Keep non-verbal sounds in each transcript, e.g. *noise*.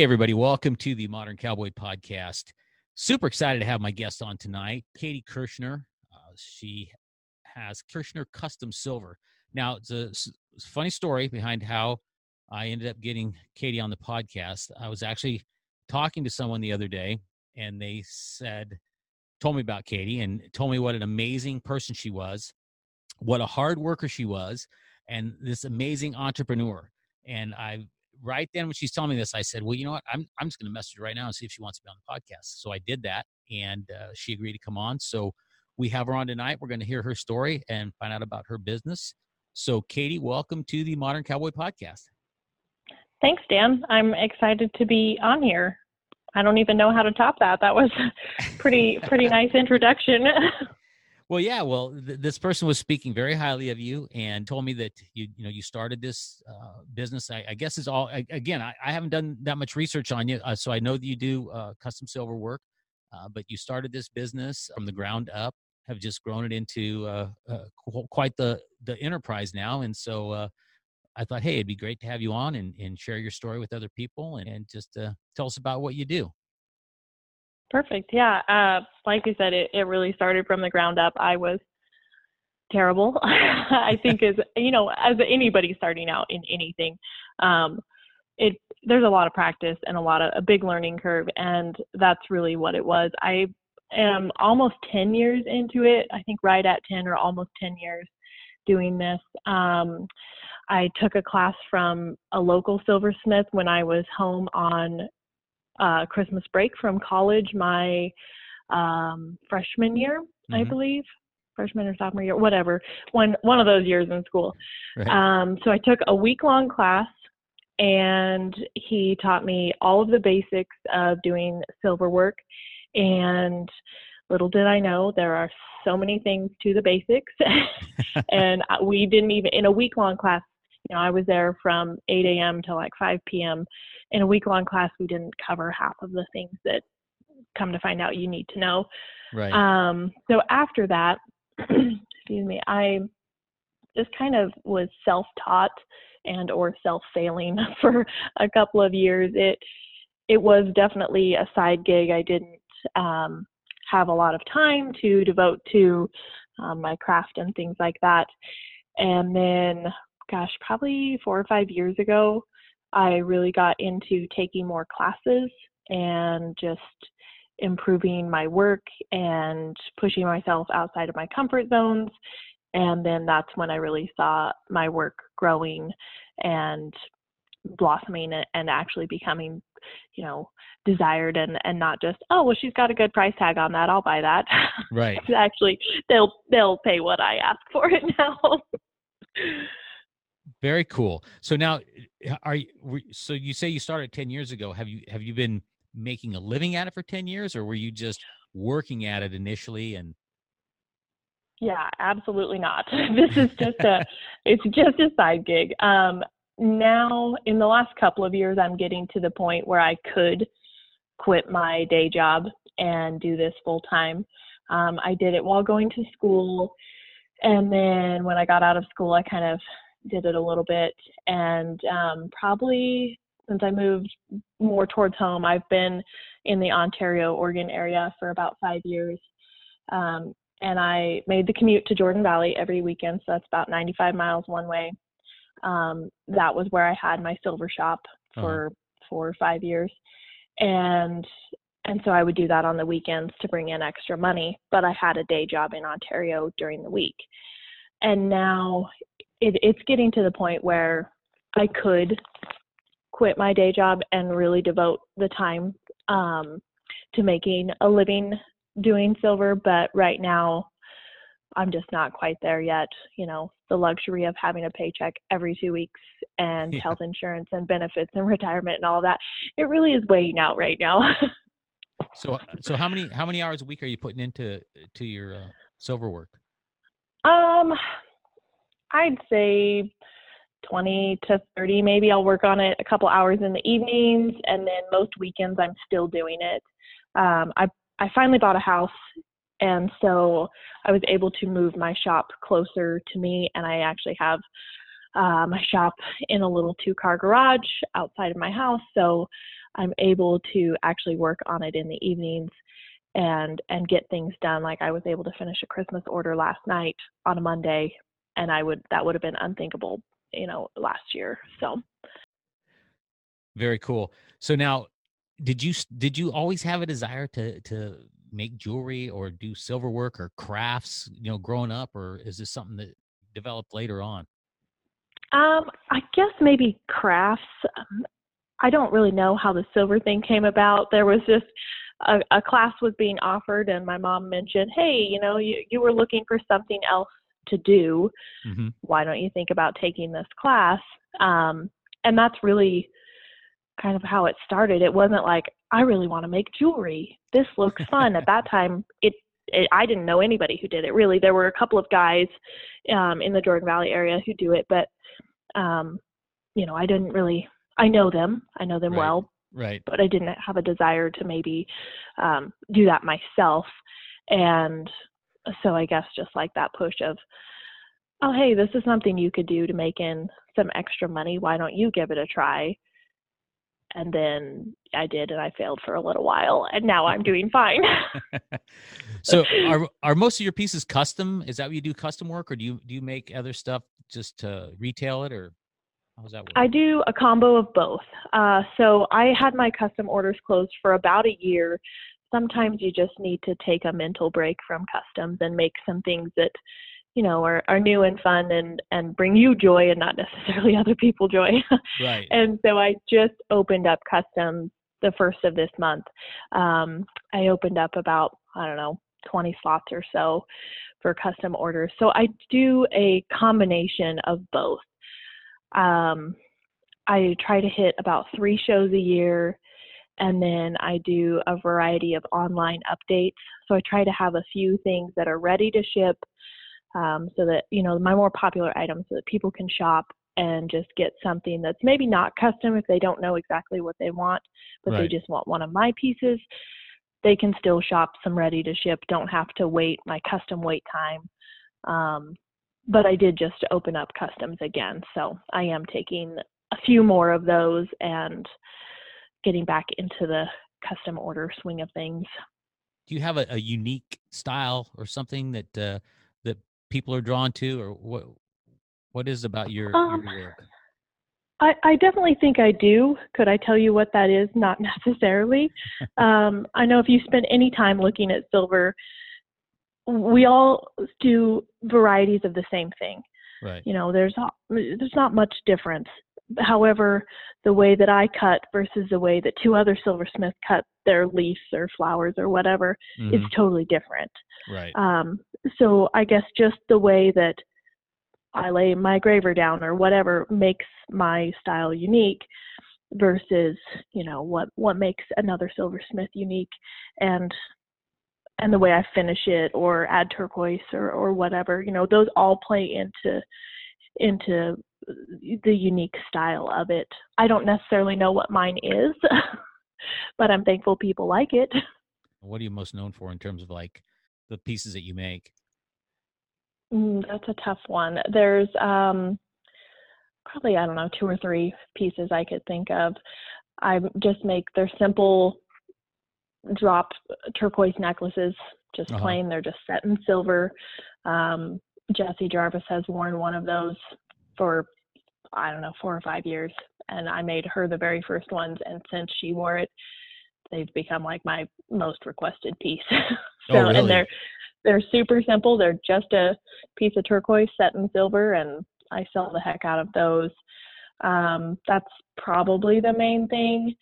Hey, everybody, welcome to the Modern Cowboy Podcast. Super excited to have my guest on tonight, Katie Kirschner. Uh, she has Kirschner Custom Silver. Now, it's a, it's a funny story behind how I ended up getting Katie on the podcast. I was actually talking to someone the other day, and they said, told me about Katie and told me what an amazing person she was, what a hard worker she was, and this amazing entrepreneur. And I right then when she's telling me this, I said, "Well, you know what? I'm I'm just going to message her right now and see if she wants to be on the podcast." So I did that, and uh, she agreed to come on. So we have her on tonight. We're going to hear her story and find out about her business. So, Katie, welcome to the Modern Cowboy Podcast. Thanks, Dan. I'm excited to be on here. I don't even know how to top that. That was *laughs* pretty pretty nice introduction. *laughs* Well, yeah. Well, th- this person was speaking very highly of you and told me that you, you know, you started this uh, business. I, I, guess is all. I, again, I, I, haven't done that much research on you, uh, so I know that you do uh, custom silver work. Uh, but you started this business from the ground up, have just grown it into uh, uh, quite the the enterprise now. And so I thought, hey, it'd be great to have you on and, and share your story with other people and, and just tell us about what you do. Perfect. Yeah. Uh, like you said, it, it really started from the ground up. I was terrible. *laughs* I think as you know, as anybody starting out in anything, um, it there's a lot of practice and a lot of a big learning curve, and that's really what it was. I am almost 10 years into it. I think right at 10 or almost 10 years doing this. Um, I took a class from a local silversmith when I was home on uh, Christmas break from college my um, freshman year, mm-hmm. I believe, freshman or sophomore year, whatever, one one of those years in school. Right. Um, so I took a week long class, and he taught me all of the basics of doing silver work. And little did I know there are so many things to the basics, *laughs* *laughs* and we didn't even in a week long class. You know, I was there from 8 a.m. to like 5 p.m in a week long class we didn't cover half of the things that come to find out you need to know. Right. Um so after that *clears throat* excuse me i just kind of was self taught and or self failing *laughs* for a couple of years. It it was definitely a side gig. I didn't um have a lot of time to devote to um, my craft and things like that. And then gosh probably four or five years ago I really got into taking more classes and just improving my work and pushing myself outside of my comfort zones. And then that's when I really saw my work growing and blossoming and actually becoming, you know, desired and and not just oh well she's got a good price tag on that I'll buy that. Right. *laughs* actually they'll they'll pay what I ask for it *laughs* now. Very cool. So now, are you? So you say you started ten years ago. Have you have you been making a living at it for ten years, or were you just working at it initially and? Yeah, absolutely not. *laughs* *laughs* this is just a it's just a side gig. Um, now, in the last couple of years, I'm getting to the point where I could quit my day job and do this full time. Um, I did it while going to school. And then when I got out of school, I kind of did it a little bit. And um, probably since I moved more towards home, I've been in the Ontario, Oregon area for about five years. Um, and I made the commute to Jordan Valley every weekend. So that's about 95 miles one way. Um, that was where I had my silver shop uh-huh. for uh-huh. four or five years. And and so I would do that on the weekends to bring in extra money. But I had a day job in Ontario during the week. And now it, it's getting to the point where I could quit my day job and really devote the time um, to making a living doing silver. But right now, I'm just not quite there yet. You know, the luxury of having a paycheck every two weeks and *laughs* yeah. health insurance and benefits and *laughs* retirement and all that. It really is weighing out right now. *laughs* so, so how many how many hours a week are you putting into to your uh, silver work? Um, I'd say 20 to 30 maybe. I'll work on it a couple hours in the evenings, and then most weekends I'm still doing it. Um, I I finally bought a house, and so I was able to move my shop closer to me, and I actually have uh, my shop in a little two-car garage outside of my house, so I'm able to actually work on it in the evenings and and get things done. Like I was able to finish a Christmas order last night on a Monday and I would that would have been unthinkable, you know, last year. So very cool. So now, did you did you always have a desire to to make jewelry or do silver work or crafts, you know, growing up, or is this something that developed later on? Um, I guess maybe crafts. Um, I don't really know how the silver thing came about. There was just a, a class was being offered, and my mom mentioned, "Hey, you know, you you were looking for something else to do. Mm-hmm. Why don't you think about taking this class? Um, and that's really kind of how it started. It wasn't like I really want to make jewelry. This looks *laughs* fun. At that time, it, it, I didn't know anybody who did it. Really, there were a couple of guys um, in the Jordan Valley area who do it, but um, you know, I didn't really. I know them. I know them right. well. Right. But I didn't have a desire to maybe um, do that myself. And so I guess just like that push of, oh, hey, this is something you could do to make in some extra money. Why don't you give it a try? And then I did, and I failed for a little while, and now I'm doing fine. *laughs* so, are are most of your pieces custom? Is that what you do, custom work, or do you do you make other stuff just to retail it, or how does that work? I do a combo of both. Uh, so I had my custom orders closed for about a year sometimes you just need to take a mental break from customs and make some things that you know are, are new and fun and and bring you joy and not *laughs* necessarily other people joy. Right. *laughs* And so i just opened up customs the first of this month. Um, i opened up about i don't know 20 slots or so for custom orders. So i do a combination of both. Um, i try to hit about three shows a year and then I do a variety of online updates. So I try to have a few things that are ready to ship um, so that, you know, my more popular items so that people can shop and just get something that's maybe not custom if they don't know exactly what they want, but right. they just want one of my pieces. They can still shop some ready to ship, don't have to wait my custom wait time. Um, but I did just open up customs again. So I am taking a few more of those and getting back into the custom order swing of things. Do you have a, a unique style or something that uh, that people are drawn to, or what? What is about your, um, your work? I, I, definitely think I do. Could I tell you what that is? *laughs* Not necessarily. um, I know if you spend any time looking at silver, we all do varieties of the same thing. Right. You know, there's there's not much difference. However, the way that I cut versus the way that two other silversmiths cut their leaves or flowers or whatever mm-hmm. is totally different. Right. Um, so I guess just the way that I lay my graver down or whatever makes my style unique versus you know what what makes another silversmith unique and and the way I finish it or add turquoise or or whatever you know those all play into into the unique style of it. I don't necessarily know what mine is, *laughs* but I'm thankful people like it. *laughs* What are you most known for in terms of like the pieces that you make? Mm, that's a tough one. There's um, probably I don't know two or three pieces I could think of. I just make they're simple drop turquoise necklaces, just uh-huh. plain. They're just set in silver. Um, Jesse Jarvis has worn one of those for I don't know four or five years, and I made her the very first ones. And since she wore it, they've become like my most requested piece. *laughs* so oh, really? and they're they're super simple. They're just a piece of turquoise set in silver, and I sell the heck out of those. Um, that's probably the main thing.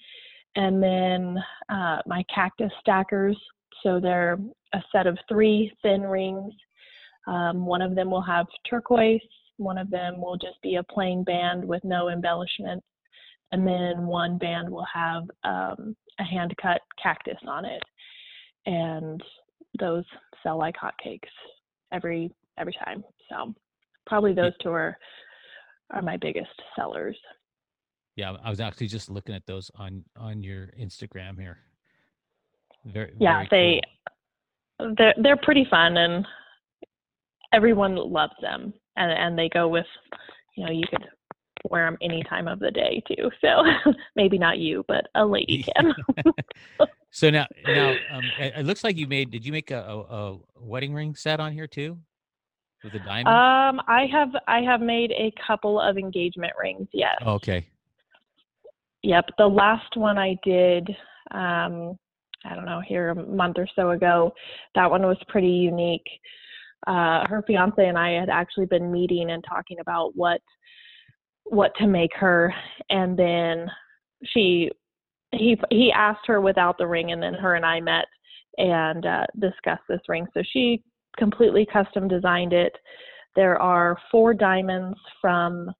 And then uh, my cactus stackers. So they're a set of three thin rings. Um, one of them will have turquoise. One of them will just be a plain band with no embellishments. And then one band will have um, a hand cut cactus on it. And those sell like hotcakes every every time. So probably those two are are my biggest sellers. Yeah, I was actually just looking at those on on your Instagram here. Very yeah, very they cool. they're they're pretty fun and everyone loves them and and they go with you know you could wear them any time of the day too. So *laughs* maybe not you, but a lady can. *laughs* so now, now um, it looks like you made. Did you make a, a, a, wedding ring set on here too, with a diamond? Um, I have I have made a couple of engagement rings. Yes. Oh, okay. Yep. The last one I did. Um, I don't know, here a month or so ago. That one was pretty unique. Uh, her fiance and I had actually been meeting and talking about what what to make her. And then she he he asked her without the ring and then her and I met and uh, discussed this ring. So she completely custom designed it. There are four diamonds from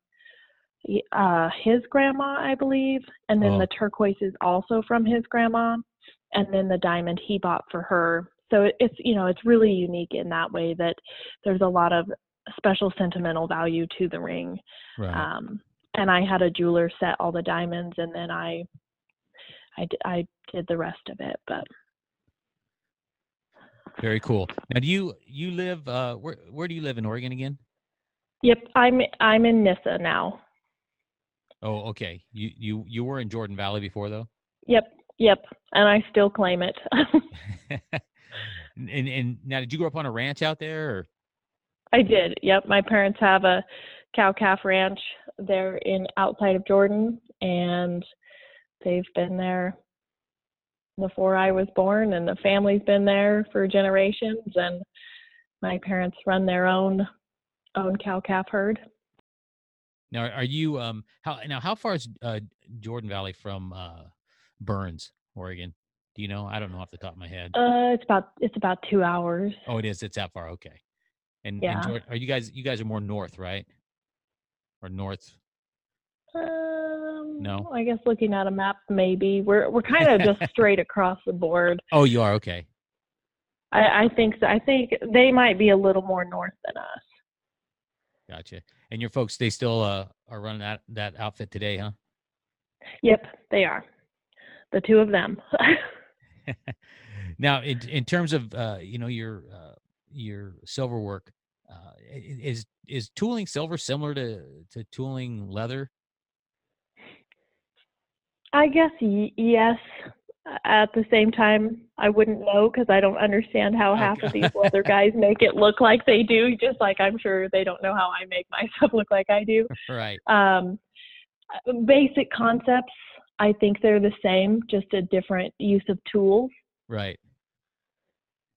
uh, his grandma I believe and then oh. the turquoise is also from his grandma. And then the diamond he bought for her so it's you know it's really unique in that way that there's a lot of special sentimental value to the ring. Right. Um, and I had a jeweler set all the diamonds, and then I, I, I did the rest of it. But very cool. Now, do you you live uh, where where do you live in Oregon again? Yep, I'm I'm in Nyssa now. Oh, okay. You you you were in Jordan Valley before though. Yep, yep, and I still claim it. *laughs* *laughs* and, and now, did you grow up on a ranch out there? Or? I did. Yep. My parents have a cow calf ranch there in outside of Jordan and they've been there before I was born and the family's been there for generations and my parents run their own own cow calf herd. Now are you um how now how far is uh, Jordan Valley from uh Burns, Oregon? Do you know? I don't know off the top of my head. Uh it's about it's about 2 hours. Oh, it is. It's that far. Okay. And, yeah. and are you guys you guys are more north, right? Or north? Um, no. I guess looking at a map, maybe we're we're kind of just *laughs* straight across the board. Oh, you are okay. I, I think so. I think they might be a little more north than us. Gotcha. And your folks, they still uh, are running that that outfit today, huh? Yep, they are. The two of them. *laughs* *laughs* now, in in terms of uh, you know your uh, your silver work uh, is is tooling silver similar to to tooling leather? I guess y- yes. At the same time i wouldn't know because i don't understand how half okay. of these *laughs* leather guys make it look like they do just like i'm sure they don't know how i make *laughs* myself look like i do. Right. Um, basic concepts i think they're the same just a different use of tools right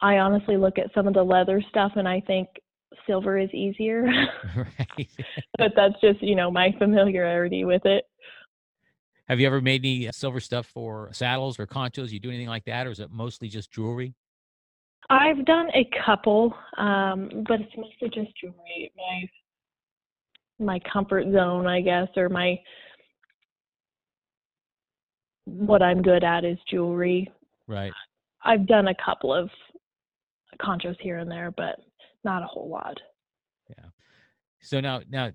I honestly look at some of the leather stuff and I think silver is easier. right. *laughs* *laughs* but that's just, you know, my familiarity with it. Have you ever made any silver stuff for saddles or conchos? You do anything like that, or is it mostly just jewelry? I've done a couple, um, but it's mostly just jewelry. My my comfort zone, I guess, or my what I'm good at is jewelry. Right. I've done a couple of conchos here and there, but not a whole lot. Yeah. So now, now,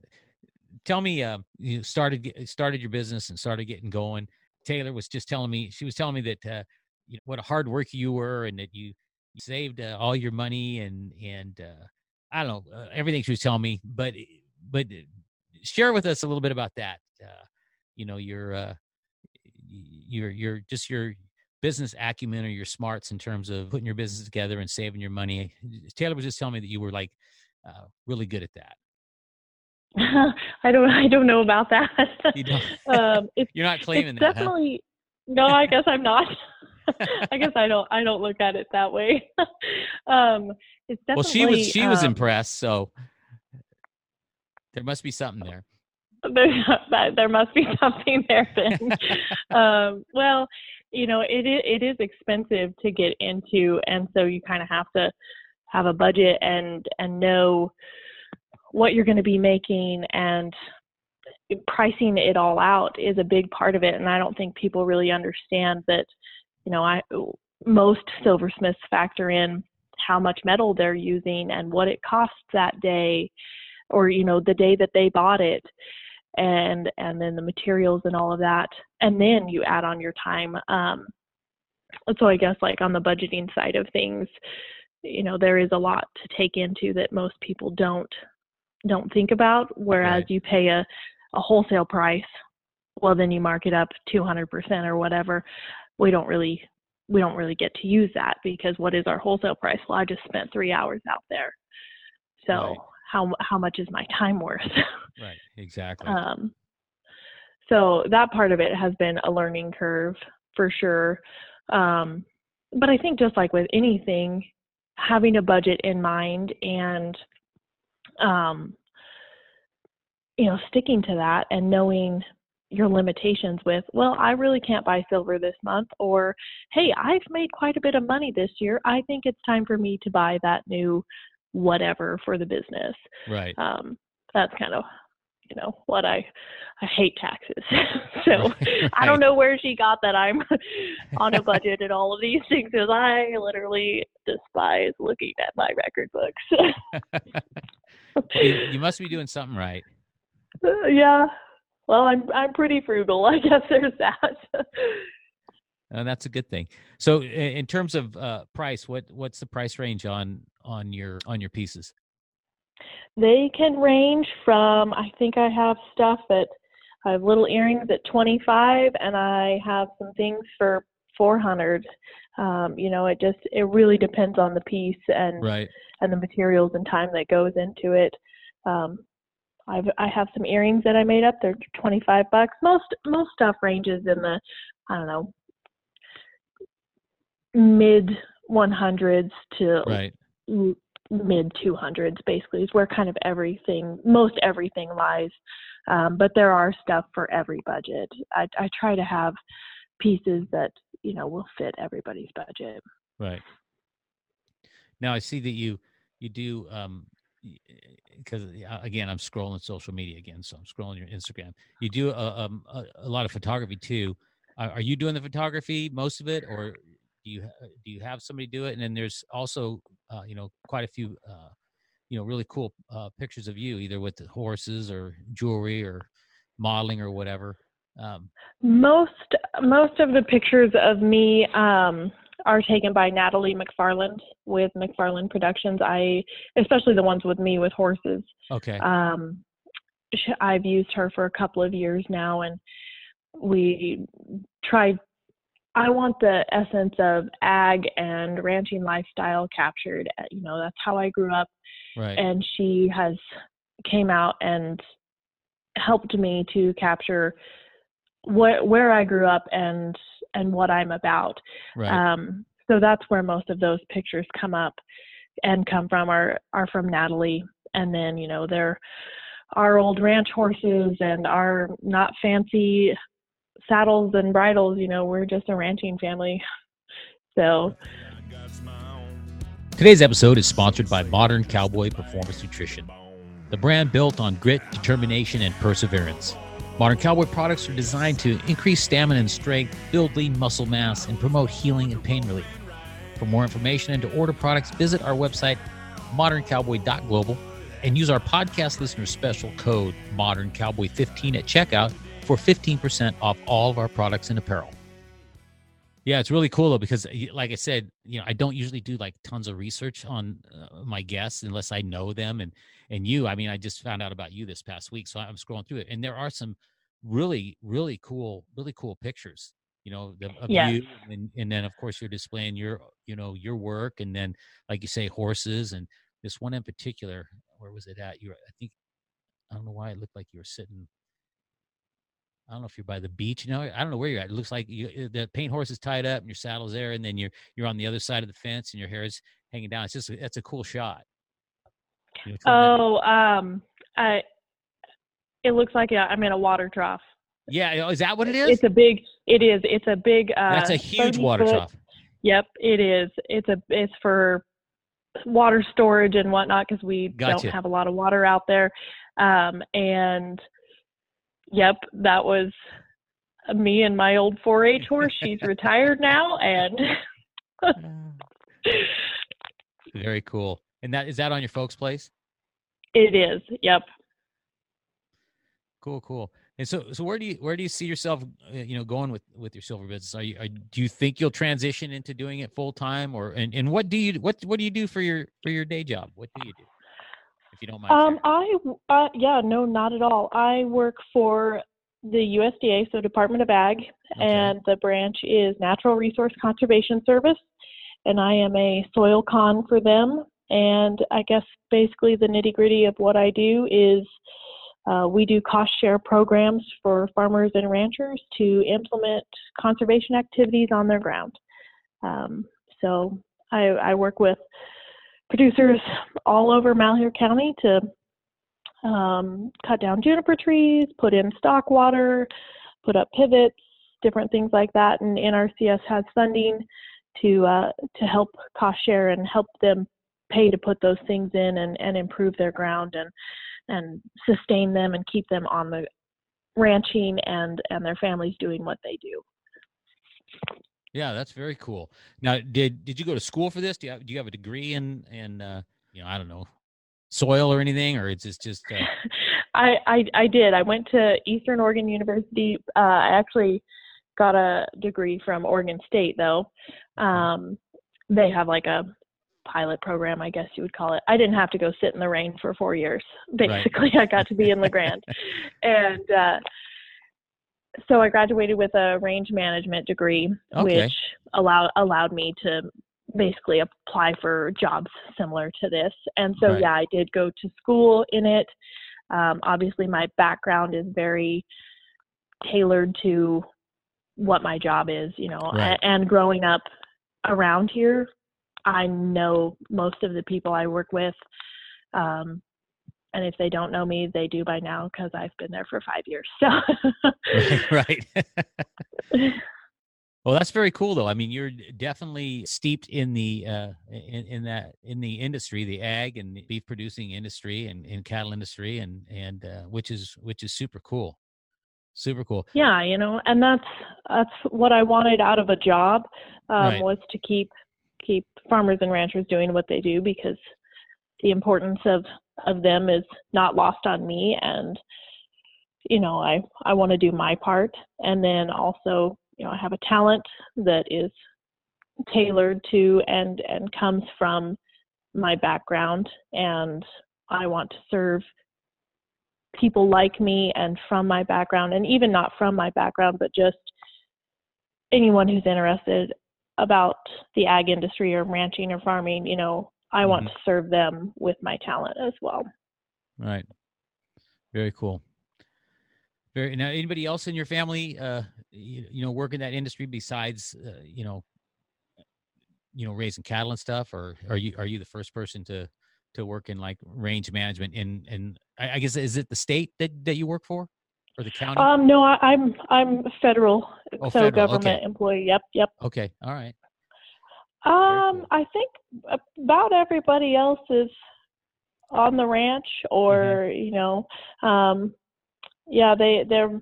tell me, uh, you started started your business and started getting going. Taylor was just telling me she was telling me that uh, you know, what a hard worker you were and that you, you saved uh, all your money and and uh, I don't know uh, everything she was telling me, but but share with us a little bit about that. Uh, you know, your uh, your your just your business acumen or your smarts in terms of putting your business together and saving your money. Taylor was just telling me that you were like uh, really good at that. *laughs* I don't I don't know about that. You don't, *laughs* um, *laughs* You're not claiming that. Definitely. Huh? No, I guess I'm not. I guess I don't I don't look at it that way. um, it's definitely. Well, she was she um, was impressed, so there must be something there. There, there must be *laughs* something there then. um, well, you know, it it is expensive to get into, and so you kind of have to have a budget and and know what you're going to be making and pricing it all out is a big part of it and i don't think people really understand that you know i most silversmiths factor in how much metal they're using and what it costs that day or you know the day that they bought it and and then the materials and all of that and then you add on your time um so i guess like on the budgeting side of things you know there is a lot to take into that most people don't don't think about. Whereas right. you pay a, a wholesale price, well then you mark it up 200% or whatever. We don't really we don't really get to use that because what is our wholesale price? Well, I just spent three hours out there. So. How how much is my time worth? *laughs* right. Exactly. Um, so that part of it has been a learning curve for sure. Um, but I think just like with anything, having a budget in mind and um, you know, sticking to that and knowing your limitations with, well, I really can't buy silver this month, or hey, I've made quite a bit of money this year. I think it's time for me to buy that new whatever for the business. Right. Um, that's kind of you know what I I hate taxes. *laughs* so right. *laughs* I don't know where she got that I'm *laughs* on a budget and all of these things because I literally despise looking at my record books. you, you, must be doing something right. Uh, yeah. Well, I'm I'm pretty frugal. I guess there's that. And uh, that's a good thing. So, in terms of uh, price, what what's the price range on on your on your pieces? They can range from I think I have stuff that I have little earrings at 25, and I have some things for 400. Um, you know, it just it really depends on the piece and right. and the materials and time that goes into it. Um, I've I have some earrings that I made up. They're 25 bucks. Most most stuff ranges in the I don't know mid 100s to right. mid 200s. Basically, is where kind of everything most everything lies. Um, but there are stuff for every budget. I, I try to have pieces that you know will fit everybody's budget. Right. Now I see that you you do um because again I'm scrolling social media again, so I'm scrolling your Instagram. You do a, um, a, a lot of photography too. Are, are, you doing the photography most of it, or do you do you have somebody do it? And then there's also uh, you know quite a few uh, you know really cool uh, pictures of you, either with the horses or jewelry or modeling or whatever. Um, most most of the pictures of me um, are taken by Natalie McFarland with McFarland Productions. I especially the ones with me with horses. Okay. Um, I've used her for a couple of years now, and we tried. I want the essence of ag and ranching lifestyle captured. You know, that's how I grew up. Right. And she has came out and helped me to capture where where I grew up and and what I'm about. Right. Um, so that's where most of those pictures come up and come from are are from Natalie, and then you know they're our old ranch horses and our not fancy saddles and bridles. You know we're just a ranching family. So. Today's episode is sponsored by Modern Cowboy Performance Nutrition. The brand built on grit, determination, and perseverance. Modern Cowboy products are designed to increase stamina and strength, build lean muscle mass, and promote healing and pain relief. For more information and to order products, visit our website, moderncowboy.global, and use our podcast listener special code ModernCowboy15 at checkout for 15% off all of our products and apparel. Yeah, it's really cool though because, like I said, you know, I don't usually do like tons of research on uh, my guests unless I know them. And and you, I mean, I just found out about you this past week, so I'm scrolling through it, and there are some really, really cool, really cool pictures. You know, the, of Yes. you, and and then of course you're displaying your, you know, your work, and then like you say, horses, and this one in particular. Where was it at? You, were, I think, I don't know why it looked like you were sitting. I don't know if you're by the beach. You know, I don't know where you're at. It looks like you, uh, the paint horse is tied up and your saddle's there, and then you're you're on the other side of the fence and your hair is hanging down. It's just that's a cool shot. You know, Oh, um, I. It looks like I'm in a water trough. yeah, oh, is that what it is? It's a big. It is. It's a big. Uh, that's a huge water foot- trough. Yep, it is. It's a. It's for water storage and whatnot because we Gotcha. don't have a lot of water out there. Um, and yep, that was me and my old 4-H horse. She's *laughs* retired now, and Very cool. And that is that on your folks' place? it is. Yep. Cool, cool. And so, so where do you where do you see yourself, uh, you know, going with with your silver business? Are you are, do you think you'll transition into doing it full time, or and, and what do you what what do you do for your for your day job? What do you do, if you don't mind? Um. I uh, yeah, no, not at all. I work for the USDA, so Department of Ag, and the branch is Natural Resource Conservation Service, and I am a soil con for them. And I guess basically the nitty gritty of what I do is uh, we do cost share programs for farmers and ranchers to implement conservation activities on their ground. Um, so I, I work with producers all over Malheur County to um, cut down juniper trees, put in stock water, put up pivots, different things like that. And NRCS has funding to uh, to help cost share and help them pay to put those things in and, and improve their ground and and sustain them and keep them on the ranching and and their families doing what they do. Yeah, that's very cool. Now, did did you go to school for this? Do you have, do you have a degree in in uh, you know I don't know soil or anything, or is this just uh, *laughs* I, I I did. I went to Eastern Oregon University. Uh, I actually got a degree from Oregon State, though. Um, they have like a pilot program, I guess you would call it. I didn't have to go sit in the rain for four years. Basically, I got to be in the *laughs* La Grande, and uh, so I graduated with a range management degree, Okay. which allowed allowed me to basically apply for jobs similar to this. And so, Right. yeah, I did go to school in it. Um, obviously, my background is very tailored to what my job is, you know, Right. and growing up around here, I know most of the people I work with. Um, and if they don't know me, they do by now because I've been there for five years. So, *laughs* *laughs* right? well, that's very cool, though. I mean, you're definitely steeped in the uh, in, in that in the industry, the ag and the beef producing industry, and, and cattle industry, and and uh, which is which is super cool, super cool. yeah, you know, and that's that's what I wanted out of a job um, Right. was to keep keep farmers and ranchers doing what they do because the importance of of them is not lost on me and you know i i want to do my part. And then also you know i have a talent that is tailored to and and comes from my background. And i want to serve people like me and from my background and even not from my background but just anyone who's interested about the ag industry or ranching or farming you know i want Mhm. to serve them with my talent as well Right. Very cool. Very now. Anybody else in your family, uh, you, you know, work in that industry besides, uh, you know, you know, raising cattle and stuff, or are you are you the first person to to work in like range management? In and I, I guess is it the state that that you work for, or the county? um no I, i'm i'm federal Oh, so federal, government okay. employee yep yep okay. All right. Um i think about everybody else is on the ranch or you know um yeah they they're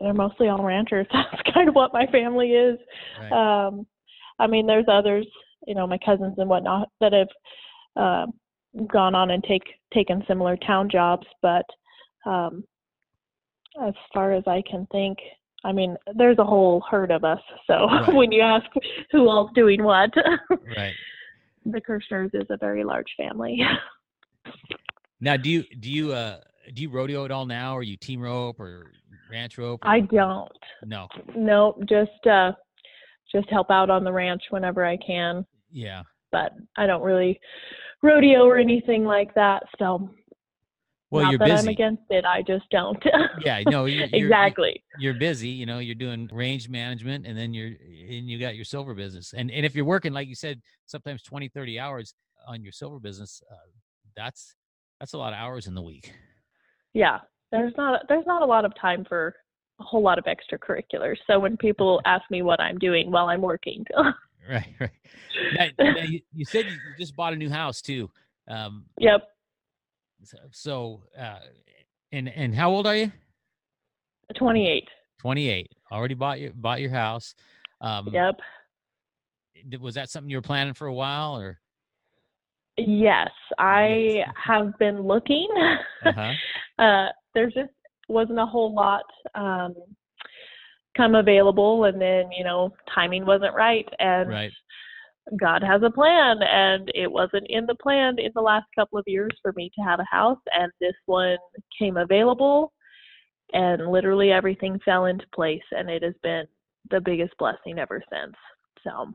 they're mostly all ranchers. *laughs* That's kind of what my family is. Right. um i mean there's others you know my cousins and whatnot that have uh, gone on and take taken similar town jobs but um as far as i can think i mean there's a whole herd of us so *laughs* Right. when you ask who all's doing what right. *laughs* the kirschners is a very large family *laughs* Now, do you do you uh do you rodeo at all now? Or you team rope or ranch rope? or- i don't no. no just uh just help out on the ranch whenever i can Yeah. but i don't really rodeo or anything like that so Well, not you're that i'm against it i just don't Yeah. No. *laughs* You're, you're- exactly You're busy. You know, you're doing range management, and then you're and you got your silver business. And and if you're working, like you said, sometimes 20, 30 hours on your silver business, uh, that's that's a lot of hours in the week. yeah there's not there's not a lot of time for a whole lot of extracurriculars so when people ask me what i'm doing while i'm working *laughs* Right. Right. Now, now you, you said you just bought a new house too. Um, yep so, so uh, and and how old are you? 28 28. Already bought your bought your house. Um, yep Was that something you were planning for a while, or? yes i have been looking Uh-huh. *laughs* uh, there just wasn't a whole lot um, come available, and then you know timing wasn't right, and Right. God has a plan, and it wasn't in the plan in the last couple of years for me to have a house, and this one came available, and literally everything fell into place, and it has been the biggest blessing ever since. So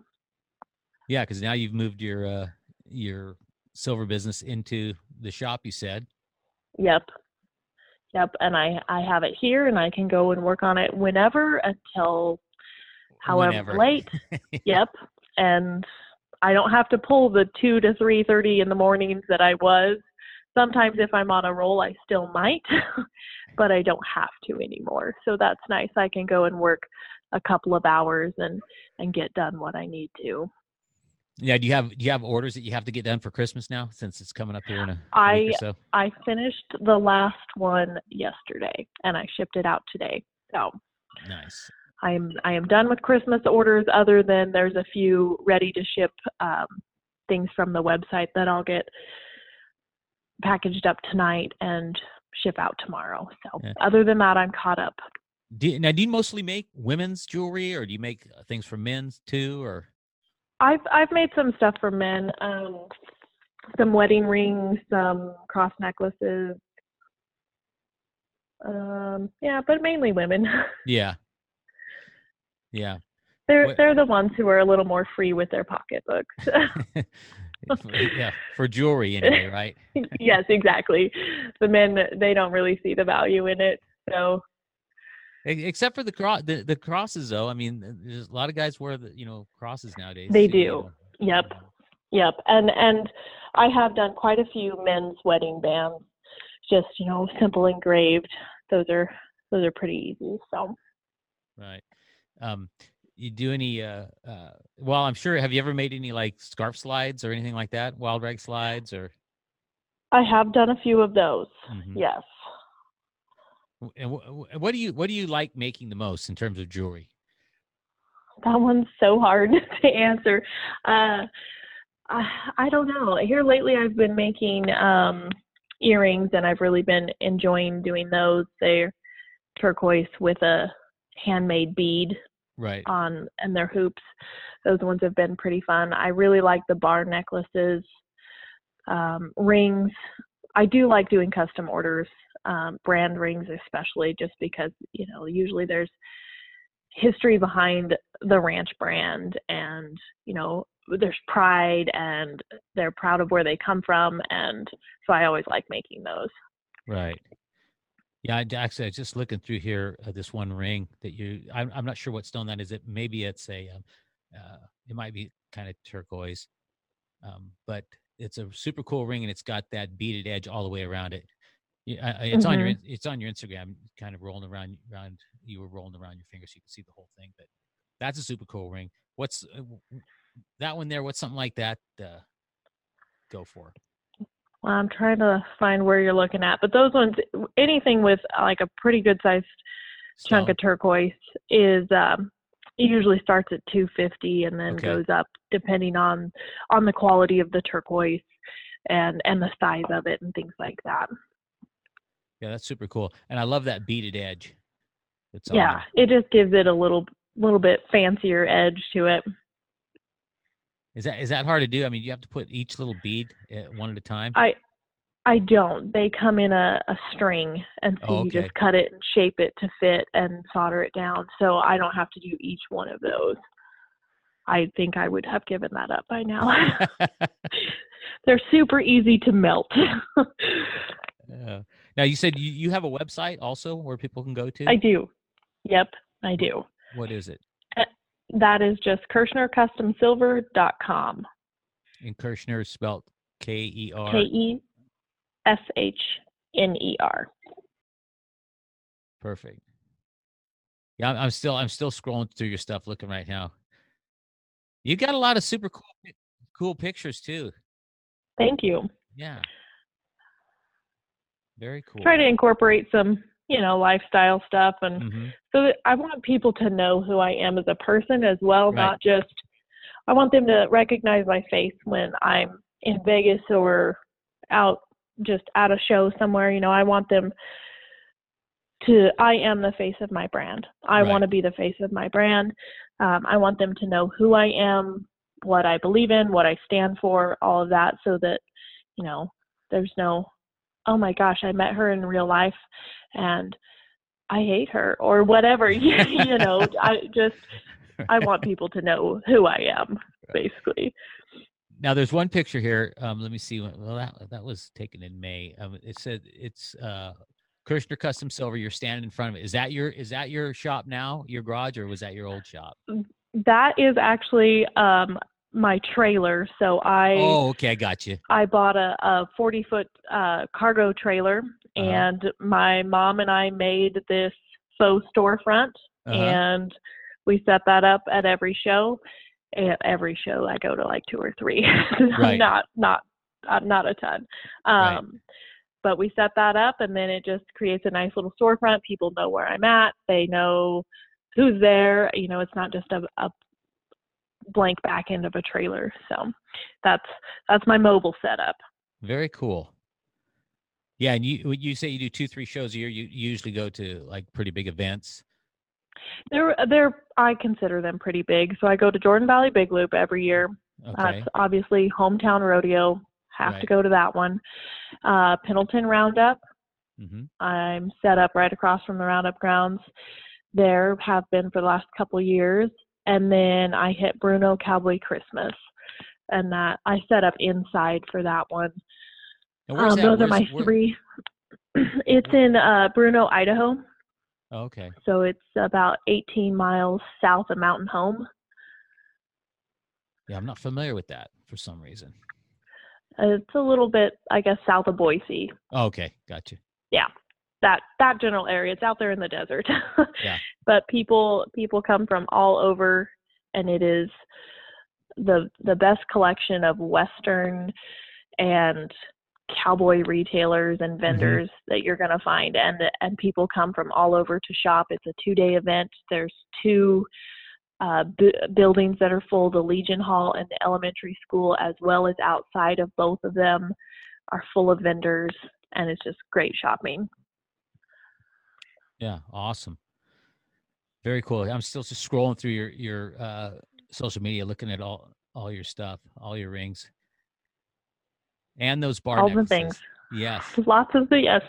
Yeah, because now you've moved your uh, your silver business into the shop. You said. Yep. Yep. And I I have it here and I can go and work on it whenever until however Whenever. late. *laughs* Yep. And I don't have to pull the two to three thirty in the mornings that I was. Sometimes if I'm on a roll I still might, *laughs* but I don't have to anymore. So that's nice. I can go and work a couple of hours and and get done what I need to. Yeah. Do you have do you have orders that you have to get done for Christmas now, since it's coming up here in a I- week or so? I finished the last one yesterday and I shipped it out today. So Nice. I am I am done with Christmas orders. Other than there's a few ready to ship um, things from the website that I'll get packaged up tonight and ship out tomorrow. So Yeah. other than that, I'm caught up. Do now, do you mostly make women's jewelry, or do you make uh, things for men's too, or? I've I've made some stuff for men, um, some wedding rings, some cross necklaces. Um, yeah, but mainly women. *laughs* Yeah. Yeah. they're What- they're the ones who are a little more free with their pocketbooks. *laughs* yeah. For jewelry, anyway, *laughs* right? *laughs* yes, exactly. The men they don't really see the value in it. So Except for the cross, the, the crosses, though. I mean, there's a lot of guys wear the you know crosses nowadays. They too, you do. know. Yep. Yep. And and I have done quite a few men's wedding bands. Just, you know, simple engraved. Those are those are pretty easy. So Right. Um, you do any? Uh, uh, well, I'm sure. Have you ever made any like scarf slides or anything like that? Wild rag slides or? I have done a few of those. Mhm. Yes. And wh- wh- what do you what do you like making the most in terms of jewelry? That one's so hard *laughs* to answer. Uh I, I don't know. Here lately I've been making um earrings and I've really been enjoying doing those. They're turquoise with a handmade bead Right. on and their hoops. Those ones have been pretty fun. I really like the bar necklaces, um, rings. I do like doing custom orders, um, brand rings especially, just because you know usually there's history behind the ranch brand, and you know there's pride, and they're proud of where they come from, and so I always like making those. Right. Yeah, I, actually, I was just looking through here uh, this one ring that you. I'm, I'm not sure what stone that is. It maybe it's a. Um, uh, it might be kind of turquoise, um, but it's a super cool ring, and it's got that beaded edge all the way around it. Yeah, I- I- it's on your it's on your Instagram. Kind of rolling around around. You were rolling around your fingers, so you can see the whole thing. But that's a super cool ring. What's uh, that one there? What's something like that? Uh, go for. Well, I'm trying to find where you're looking at, but those ones, anything with like a pretty good sized chunk of turquoise is um, it usually starts at 250 and then Okay. goes up depending on on the quality of the turquoise and and the size of it and things like that. Yeah, that's super cool. And I love that beaded edge. Yeah, it just gives it a little little bit fancier edge to it. Is that is that hard to do? I mean, you have to put each little bead uh, one at a time. I I don't. They come in a, a string, and so Oh, you just cut it and shape it to fit and solder it down. So I don't have to do each one of those. I think I would have given that up by now. *laughs* They're super easy to melt. *laughs* Uh, now you said you, you have a website also where people can go to. I do. Yep, I do. What is it? That is just KershnerCustomSilver.com. And Kershner is spelled K E R. K E S H N E R. Perfect. Yeah, I'm, I'm still I'm still scrolling through your stuff, looking right now. You got a lot of super cool cool pictures too. Thank you. Yeah. Very cool. Try to incorporate some, you know, lifestyle stuff and hmm so I want people to know who I am as a person as well, Right. not just I want them to recognize my face when I'm in Vegas or out just at a show somewhere. You know, I want them to I am the face of my brand. I Right. want to be the face of my brand. Um, I want them to know who I am, what I believe in, what I stand for, all of that, so that you know there's no, oh my gosh, I met her in real life, and I hate her or whatever. *laughs* you know, I just I want *laughs* people to know who I am, basically. Now there's one picture here. Um, let me see. Well, that that was taken in May. Um, it said it's uh, Kershner Custom Silver. You're standing in front of it. Is that your is that your shop now? Your garage, or was that your old shop? That is actually um, my trailer. So I oh, okay, I got you. I bought a, a 40 foot uh, cargo trailer, Uh-huh. and my mom and I made this faux storefront, Uh-huh. and we set that up at every show. At every show, I go to like two or three, *laughs* Right. not not uh, not a ton. Right. Um, But we set that up, and then it just creates a nice little storefront. People know where I'm at. They know who's there. You know, it's not just a, a blank back end of a trailer. So that's that's my mobile setup. Very cool. Yeah, and you you say you do two three shows a year. You usually go to like pretty big events. They're they're I consider them pretty big. So I go to Jordan Valley Big Loop every year. Okay. That's obviously hometown rodeo. Have Right. to go to that one. Uh, Pendleton Roundup. hmm I'm set up right across from the Roundup grounds. There have been for the last couple years, and then I hit Bruneau Cowboy Christmas, and that I set up inside for that one. Um, that? those are my where- three. *clears throat* it's in uh, Bruneau, Idaho. Oh, okay. So it's about 18 miles south of Mountain Home. Yeah, I'm not familiar with that for some reason. Uh, It's a little bit, I guess, south of Boise. Oh, okay, gotcha. Yeah, that that general area. It's out there in the desert. *laughs* Yeah. But people people come from all over, and it is the the best collection of Western and cowboy retailers and vendors that you're going to find and and people come from all over to shop. It's a two day event. There's two uh, bu- buildings that are full. The legion hall and the elementary school as well as outside of both of them are full of vendors and it's just great shopping. Yeah, awesome. Very cool. I'm still just scrolling through your your uh, social media, looking at all all your stuff, all your rings, and those bar all the things Yes, *laughs* lots of the yes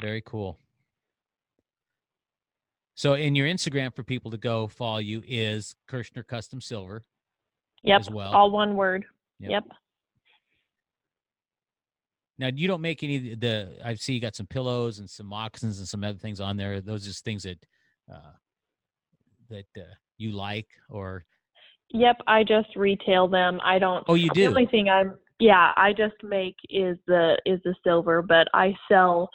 very cool. So, in your Instagram for people to go follow you is Kershner Custom Silver. yep well. all one word Yep. yep Now, you don't make any of the. I see you got some pillows and some moccasins and some other things on there. Those are just things that that uh, you like, or Yep, I just retail them. I don't. oh, you do. The only thing I'm, yeah, I just make is the is the silver, but I sell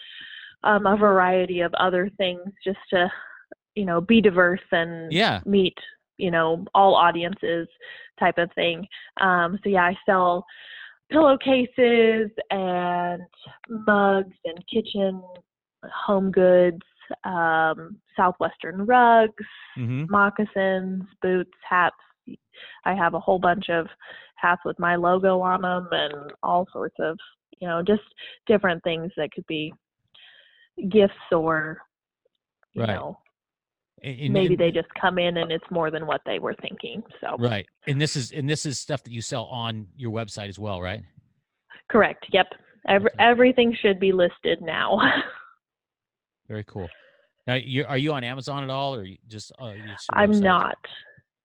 um, a variety of other things just to, you know, be diverse and Yeah. meet, you know, all audiences type of thing. Um, so yeah, I sell pillowcases and mugs and kitchen home goods, um, southwestern rugs, Mm-hmm. moccasins, boots, hats. I have a whole bunch of hats with my logo on them and all sorts of, you know, just different things that could be gifts or, you Right. know, And- maybe and- they just come in and it's more than what they were thinking. So, right. And this is and this is stuff that you sell on your website as well, right? correct. Yep. Every, Okay. everything should be listed now. *laughs* Very cool. Now, you are you on Amazon at all, or just? Uh, I'm website? not.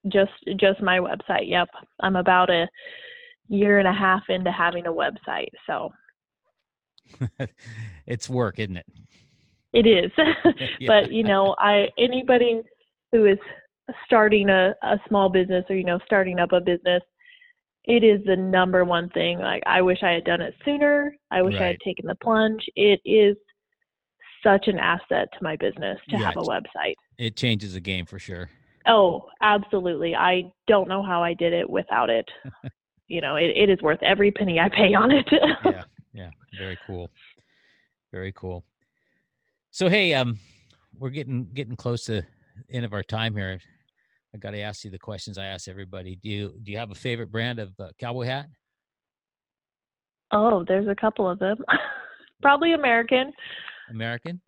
Just just my website. Yep. I'm about a year and a half into having a website. So, *laughs* it's work, isn't it? it is. *laughs* Yeah. *laughs* but you know i anybody who is starting a, a small business or you know starting up a business it is the number one thing like i wish i had done it sooner i wish i had taken the plunge it is such an asset to my business to Yeah, have a website it changes the game for sure. oh absolutely i don't know how i did it without it *laughs* you know it, it is worth every penny i pay on it *laughs* yeah, yeah, very cool, very cool. So hey, um, we're getting getting close to the end of our time here. I got to ask you the questions I ask everybody. Do you do you have a favorite brand of uh, cowboy hat? oh there's a couple of them *laughs* probably american American?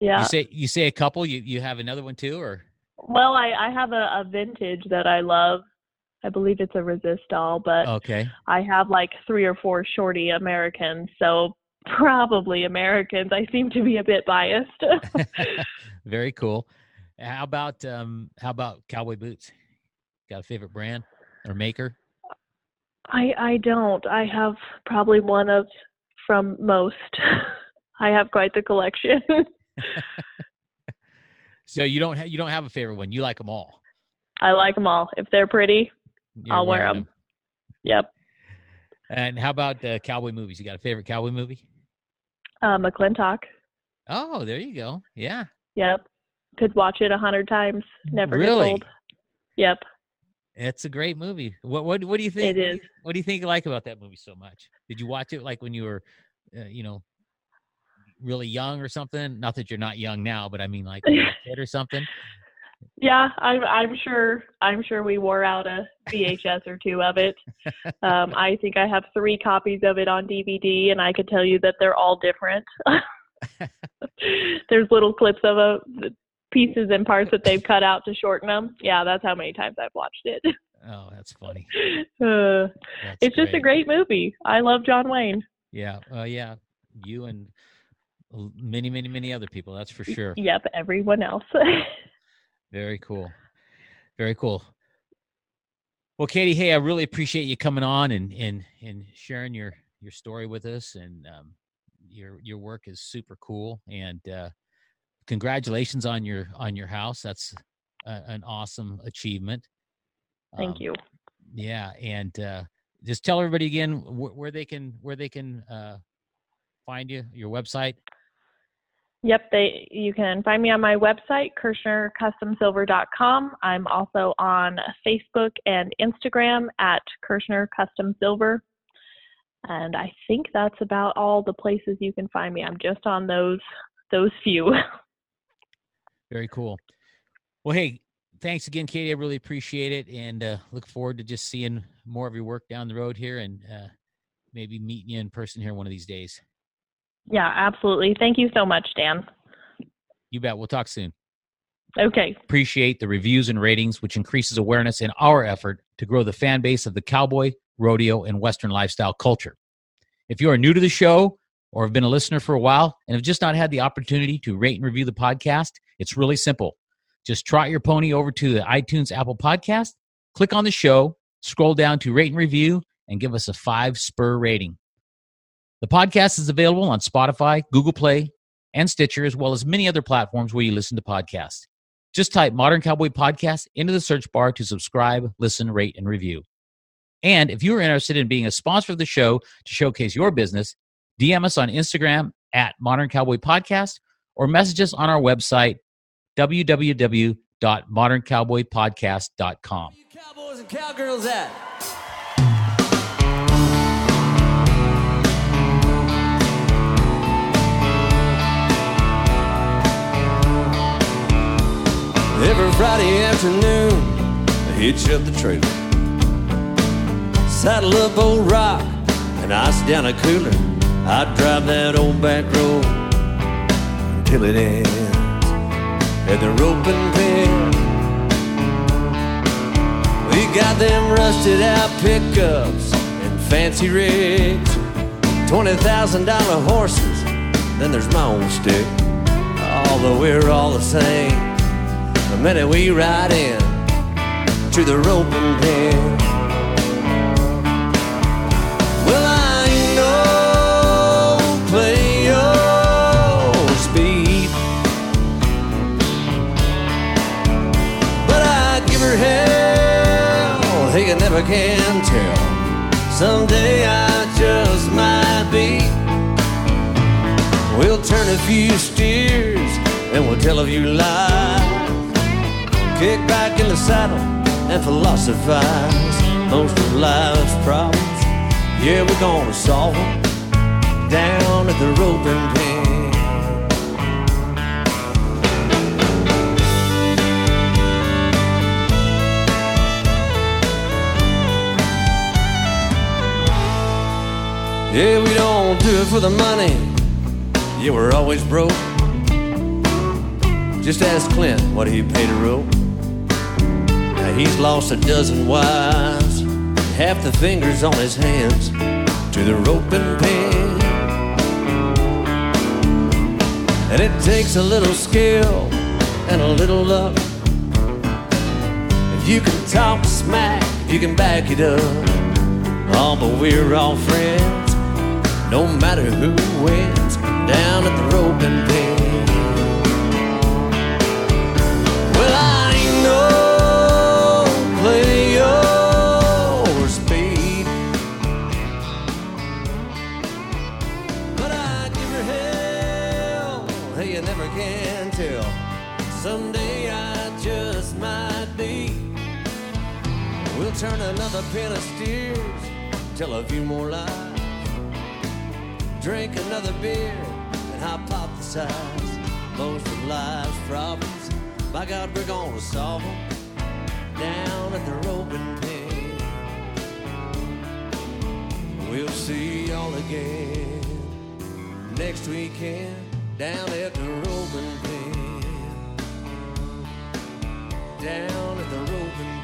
yeah You say you say a couple. You you have another one too, or Well, I, I have a, a vintage that I love. I believe it's a Resistol, but okay, I have like three or four shorty Americans, so probably Americans. I seem to be a bit biased. *laughs* very cool. How about um how about cowboy boots? Got a favorite brand or maker? I I don't. I have probably one of from most. *laughs* I have quite the collection. *laughs* So you don't ha- you don't have a favorite one. You like them all. I like them all. If they're pretty, You're I'll wear wearing them. Yep. And how about uh, cowboy movies? You got a favorite cowboy movie? Uh, McLintock. Oh, there you go. Yeah. Yep. Could watch it a hundred times. Never gets Really? old. Yep. It's a great movie. What what what do you think? It you- What do you think you like about that movie so much? Did you watch it like when you were, uh, you know, really young or something? Not that you're not young now, but I mean like when you were a kid or *laughs* something. Yeah, I'm I'm sure I'm sure we wore out a VHS or two of it. Um, I think I have three copies of it on DVD, and I could tell you that they're all different. *laughs* There's little clips of a pieces and parts that they've cut out to shorten them. Yeah, that's how many times I've watched it. Oh, that's funny. *laughs* Uh, That's it's just a great movie. I love John Wayne. Yeah. Uh, yeah. You and many, many, many other people. That's for sure. Yep, everyone else. *laughs* Very cool. Very cool. Well, Katie, hey, I really appreciate you coming on and and and sharing your your story with us. And um, your your work is super cool. And uh, congratulations on your on your house. That's a, an awesome achievement. Thank Um, you. Yeah, and uh, just tell everybody again wh- where they can where they can uh, find you, your website. Yep, they you can find me on my website, KershnerCustomSilver.com. I'm also on Facebook and Instagram at Kershner Custom Silver. And I think that's about all the places you can find me. I'm just on those those few. *laughs* Very cool. Well, hey, thanks again, Katie. I really appreciate it, and uh, look forward to just seeing more of your work down the road here, and uh, maybe meeting you in person here one of these days. Yeah, absolutely. Thank you so much, Dan. You bet. We'll talk soon. Okay. Appreciate the reviews and ratings, which increases awareness in our effort to grow the fan base of the cowboy, rodeo, and Western lifestyle culture. If you are new to the show or have been a listener for a while and have just not had the opportunity to rate and review the podcast, it's really simple. Just trot your pony over to the iTunes Apple Podcast, click on the show, scroll down to rate and review, and give us a five spur rating. The podcast is available on Spotify, Google Play, and Stitcher, as well as many other platforms where you listen to podcasts. Just type Modern Cowboy Podcast into the search bar to subscribe, listen, rate, and review. And if you are interested in being a sponsor of the show to showcase your business, DM us on Instagram at Modern Cowboy Podcast or message us on our website, www.moderncowboypodcast.com. Cowboys and cowgirls at? Every Friday afternoon, I hitch up the trailer. Saddle up old rock and ice down a cooler. I'd drive that old back road until it ends at the roping pen. We got them rusted out pickups and fancy rigs, twenty thousand dollar horses. Then there's my old stick. Although we're all the same, the minute we ride in to the roping pen. Well, I ain't no play your speed, but I give her hell. Hey, you never can tell. Someday I just might be. We'll turn a few steers and we'll tell a few lies. Kick back in the saddle and philosophize. Most of life's problems, yeah, we're gonna solve them down at the roping pen. Yeah, we don't do it for the money. Yeah, we're always broke. Just ask Clint what he paid a rope. He's lost a dozen wives, half the fingers on his hands to the rope and pen. And it takes a little skill and a little luck. If you can talk smack, you can back it up. Oh, but we're all friends, no matter who wins down Someday I just might be. We'll turn another pen of steers, tell a few more lies drink another beer and hypothesize most of life's problems. By God, we're gonna solve them down at the roping pen. We'll see y'all again next weekend down at the roping pen. Down at the roping pen.